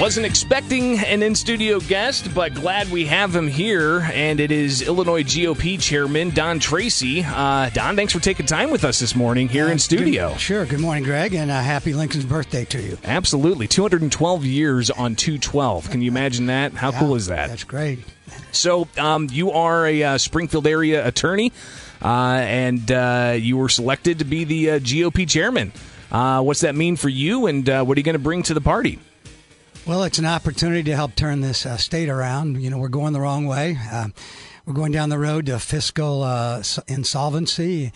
Wasn't expecting an in studio guest, but glad we have him here. And it is Illinois GOP Chairman Don Tracy. Uh, Don, thanks for taking time with us this morning here uh, in studio. Good, sure. Good morning, Greg, and uh, happy Lincoln's birthday to you. Absolutely. 212 years on 212. Can you imagine that? How yeah, cool is that? That's great. So, um, you are a uh, Springfield area attorney, uh, and uh, you were selected to be the GOP chairman. what's that mean for you, and what are you going to bring to the party? Well, it's an opportunity to help turn this uh, state around. You know, we're going the wrong way. Uh, we're going down the road to fiscal uh, insolvency,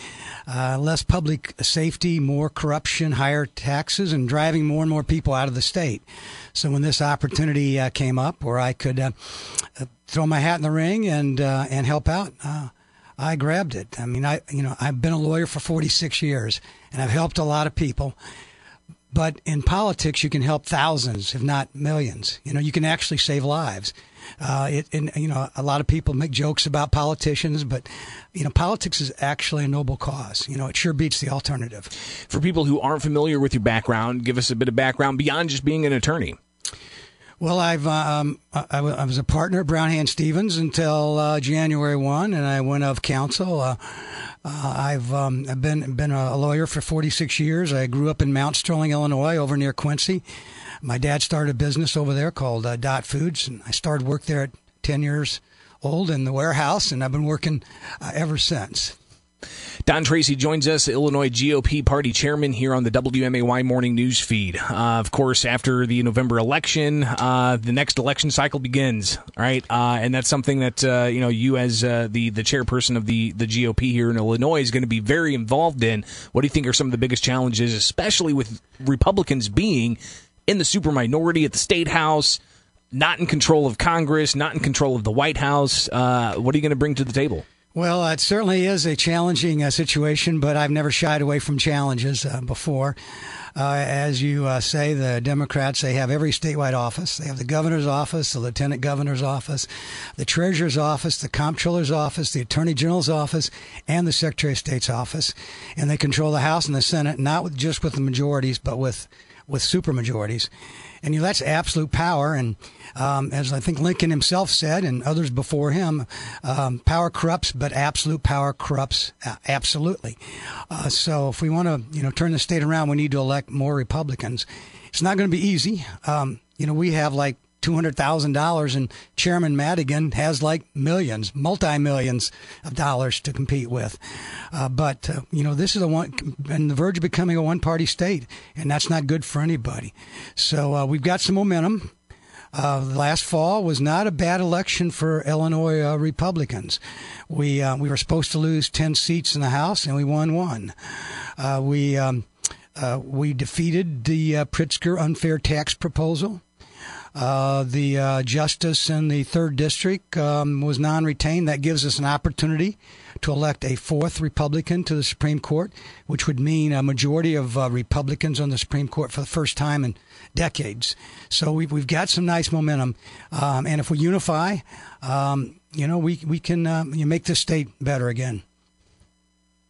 uh, less public safety, more corruption, higher taxes, and driving more and more people out of the state. So when this opportunity uh, came up, where I could uh, throw my hat in the ring and and help out. I grabbed it. I mean, I you know I've been a lawyer for 46 years, and I've helped a lot of people but in politics, you can help thousands, if not millions. You know, you can actually save lives. Uh, it, and you know, a lot of people make jokes about politicians, but you know, politics is actually a noble cause. You know, it sure beats the alternative. For people who aren't familiar with your background, give us a bit of background beyond just being an attorney. Well, I've um, I, I, was a partner at Brown Hay & Stephens until uh, January one, and I went of counsel. Uh, uh, I've um, I've been been a lawyer for 46 years. I grew up in Mount Sterling, Illinois, over near Quincy. My dad started a business over there called uh, Dot Foods, and I started work there at 10 years old in the warehouse, and I've been working uh, ever since. Don Tracy joins us, Illinois GOP party chairman here on the WMAY morning news feed. Uh, of course, after the November election, uh, the next election cycle begins, right? Uh, and that's something that uh, you know you as uh, the the chairperson of the the GOP here in Illinois is going to be very involved in. What do you think are some of the biggest challenges, especially with Republicans being in the super minority at the state house? Not in control of Congress, not in control of the White House. Uh, what are you going to bring to the table? Well, it certainly is a challenging uh, situation, but I've never shied away from challenges uh, before. Uh, as you uh, say, the Democrats, they have every statewide office. They have the governor's office, the lieutenant governor's office, the treasurer's office, the comptroller's office, the attorney general's office, and the secretary of state's office. And they control the House and the Senate, not with, just with the majorities, but with, with supermajorities. And you know, that's absolute power. And um, as I think Lincoln himself said, and others before him, um, power corrupts, but absolute power corrupts uh, absolutely. Uh, so if we want to, you know, turn the state around, we need to elect more Republicans. It's not going to be easy. Um, you know, we have like $200,000 and Chairman Madigan has like millions, multi millions of dollars to compete with. Uh, but, uh, you know, this is a one, and the verge of becoming a one party state, and that's not good for anybody. So uh, we've got some momentum. Uh, last fall was not a bad election for Illinois uh, Republicans. We uh, we were supposed to lose ten seats in the House, and we won one. We um, we defeated the Pritzker unfair tax proposal. Uh, the uh, justice in the third district um, was non-retained. That gives us an opportunity to elect a fourth Republican to the Supreme Court, which would mean a majority of uh, Republicans on the Supreme Court for the first time in decades. So we've, we've got some nice momentum, um, and if we unify, um, you know, we we can uh, you make this state better again.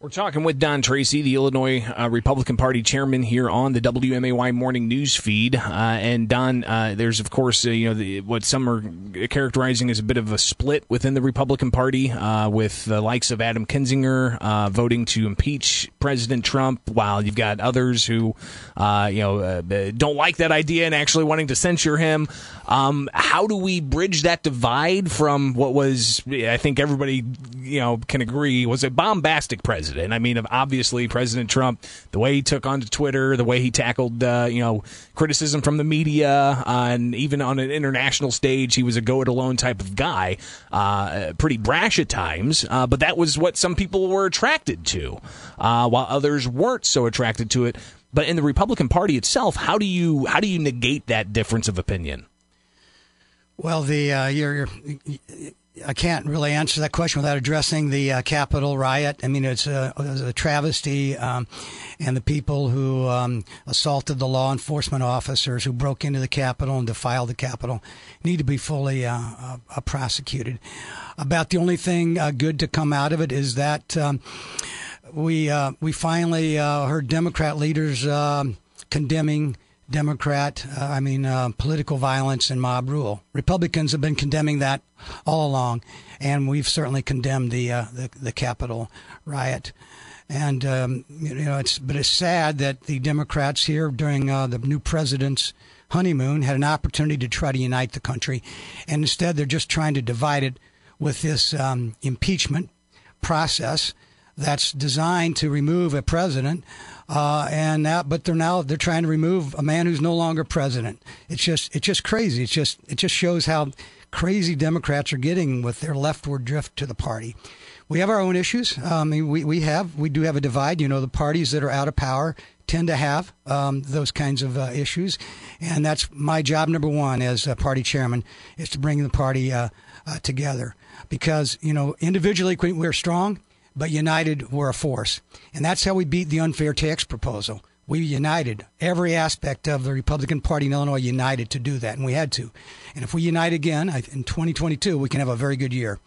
We're talking with Don Tracy, the Illinois uh, Republican Party chairman, here on the WMAY morning news feed. Uh, and Don, uh, there's of course uh, you know the, what some are characterizing as a bit of a split within the Republican Party, uh, with the likes of Adam Kinzinger uh, voting to impeach President Trump, while you've got others who you know don't like that idea and actually wanting to censure him. Um, how do we bridge that divide from what was, I think everybody you know can agree, was a bombastic president? President. I mean, obviously, President Trump, the way he took onto Twitter, the way he tackled, uh, you know, criticism from the media, uh, and even on an international stage, he was a go it alone type of guy. Uh, pretty brash at times, uh, but that was what some people were attracted to, uh, while others weren't so attracted to it. But in the Republican Party itself, how do you how do you negate that difference of opinion? Well, the uh, you're, you're I can't really answer that question without addressing the uh, Capitol riot. I mean, it's a, a travesty, um, and the people who um, assaulted the law enforcement officers who broke into the Capitol and defiled the Capitol need to be fully uh, uh, prosecuted. About the only thing uh, good to come out of it is that um, we uh, we finally uh, heard Democrat leaders um, condemning Democrat, uh, I mean, uh, political violence and mob rule. Republicans have been condemning that all along, and we've certainly condemned the uh, the, the Capitol riot. And um, you know, it's but it's sad that the Democrats here during uh, the new president's honeymoon had an opportunity to try to unite the country, and instead they're just trying to divide it with this um, impeachment process that's designed to remove a president uh, and now, but they're now they're trying to remove a man who's no longer president. It's just it's just crazy. It's just it just shows how crazy Democrats are getting with their leftward drift to the party. We have our own issues. Um, we we have we do have a divide. You know, the parties that are out of power tend to have um, those kinds of uh, issues, and that's my job number one as a party chairman is to bring the party uh, uh, together because you know individually we're strong but united we're a force. And that's how we beat the unfair tax proposal. We united every aspect of the Republican Party in Illinois united to do that, and we had to. And if we unite again in 2022, we can have a very good year.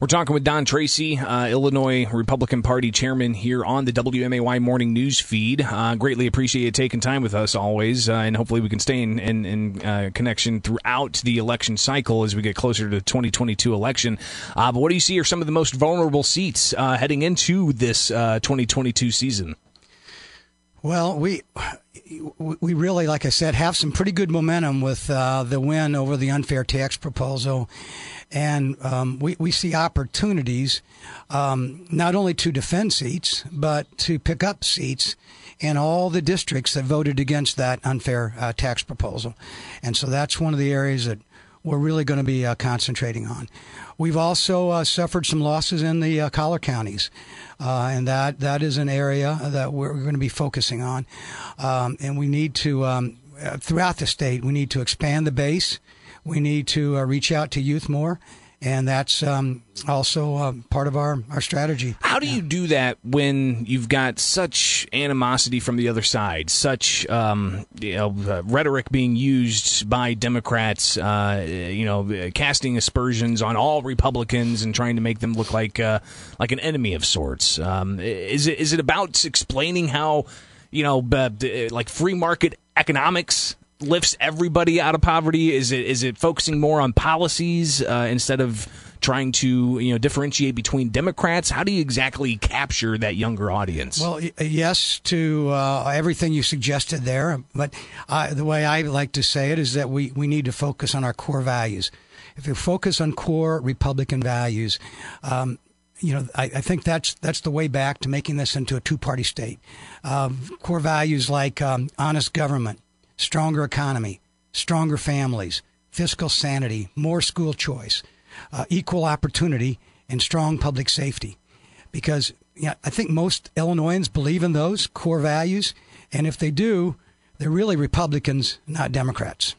We're talking with Don Tracy, uh, Illinois Republican Party chairman, here on the WMAY morning news feed. Uh, greatly appreciate you taking time with us always, uh, and hopefully we can stay in, in, in uh, connection throughout the election cycle as we get closer to the 2022 election. Uh, but what do you see are some of the most vulnerable seats uh, heading into this 2022 season? Well, we we really, like I said, have some pretty good momentum with uh, the win over the unfair tax proposal, and um, we we see opportunities um, not only to defend seats but to pick up seats in all the districts that voted against that unfair uh, tax proposal, and so that's one of the areas that we're really going to be uh, concentrating on. We've also uh, suffered some losses in the uh, collar counties, uh, and that that is an area that we're going to be focusing on. Um, and we need to um, uh, throughout the state, we need to expand the base. We need to uh, reach out to youth more and that's um, also uh, part of our, our strategy. How do you do that when you've got such animosity from the other side, such um, you know uh, rhetoric being used by Democrats, uh, you know, casting aspersions on all Republicans and trying to make them look like uh, like an enemy of sorts? Um, is it is it about explaining how you know like free market economics lifts everybody out of poverty? Is it is it focusing more on policies uh, instead of trying to you know differentiate between Democrats? How do you exactly capture that younger audience? Well, yes to uh, everything you suggested there, but uh, the way I like to say it is that we we need to focus on our core values. If you focus on core Republican values. Um, you know, I, I, think that's that's the way back to making this into a two-party state. Um, core values like um, honest government, stronger economy, stronger families, fiscal sanity, more school choice, uh, equal opportunity, and strong public safety. Because you know, I think most Illinoisans believe in those core values, and if they do, they're really Republicans, not Democrats.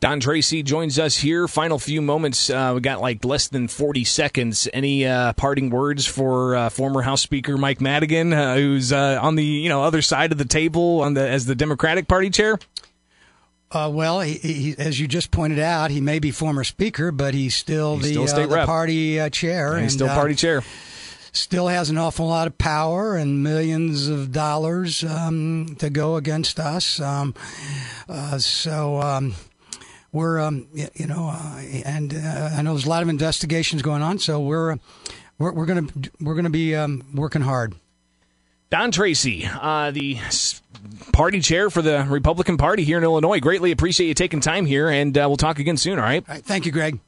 Don Tracy joins us here. Final few moments. Uh, we got like less than 40 seconds. Any uh, parting words for uh, former House Speaker Mike Madigan, uh, who's uh, on the you know other side of the table on the as the Democratic Party chair? Uh, well, he, he, as you just pointed out, he may be former speaker, but he's still he's the, still uh, the party uh, chair. And he's still uh, party chair. Still has an awful lot of power and millions of dollars um, to go against us. Um, uh, so um, we're, um, you know, uh, and I know there's a lot of investigations going on. So we're we're, we're gonna we're gonna be um, working hard. Don Tracy, uh, the party chair for the Republican Party here in Illinois. Greatly appreciate you taking time here, and uh, we'll talk again soon, all right? All right thank you, Greg.